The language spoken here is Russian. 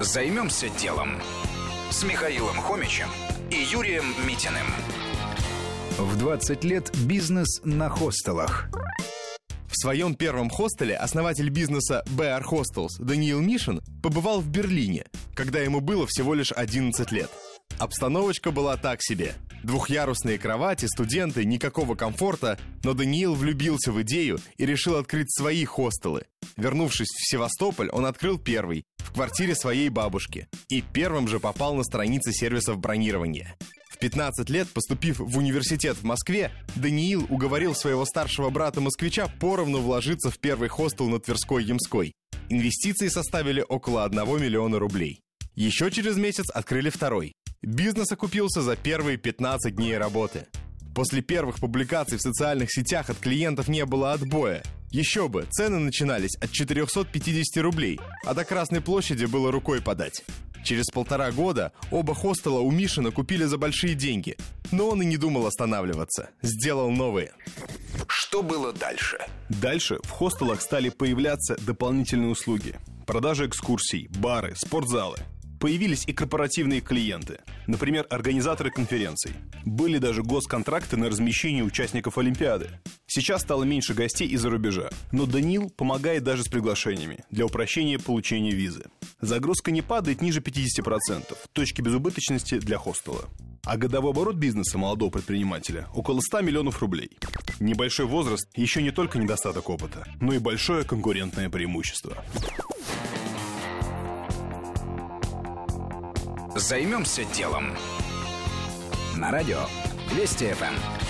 Займемся делом с Михаилом Хомичем и Юрием Митиным. В 20 лет бизнес на хостелах. В своем первом хостеле основатель бизнеса BR Hostels Даниил Мишин побывал в Берлине, когда ему было всего лишь 11 лет. Обстановочка была так себе. Двухъярусные кровати, студенты, никакого комфорта, но Даниил влюбился в идею и решил открыть свои хостелы. Вернувшись в Севастополь, он открыл первый, в квартире своей бабушки, и первым же попал на страницы сервисов бронирования. В 15 лет, поступив в университет в Москве, Даниил уговорил своего старшего брата-москвича поровну вложиться в первый хостел на Тверской-Ямской. Инвестиции составили около 1 миллиона рублей. Еще через месяц открыли второй. Бизнес окупился за первые 15 дней работы. После первых публикаций в социальных сетях от клиентов не было отбоя. Еще бы, цены начинались от 450 рублей, а до Красной площади было рукой подать. Через полтора года оба хостела у Мишина купили за большие деньги, но он и не думал останавливаться, сделал новые. Что было дальше? Дальше в хостелах стали появляться дополнительные услуги. Продажа экскурсий, бары, спортзалы – Появились и корпоративные клиенты, например, организаторы конференций. Были даже госконтракты на размещение участников Олимпиады. Сейчас стало меньше гостей из-за рубежа, но Данил помогает даже с приглашениями для упрощения получения визы. Загрузка не падает ниже 50%, точки безубыточности для хостела. А годовой оборот бизнеса молодого предпринимателя около 100 миллионов рублей. Небольшой возраст еще не только недостаток опыта, но и большое конкурентное преимущество. Займемся делом. На радио Вести ФМ.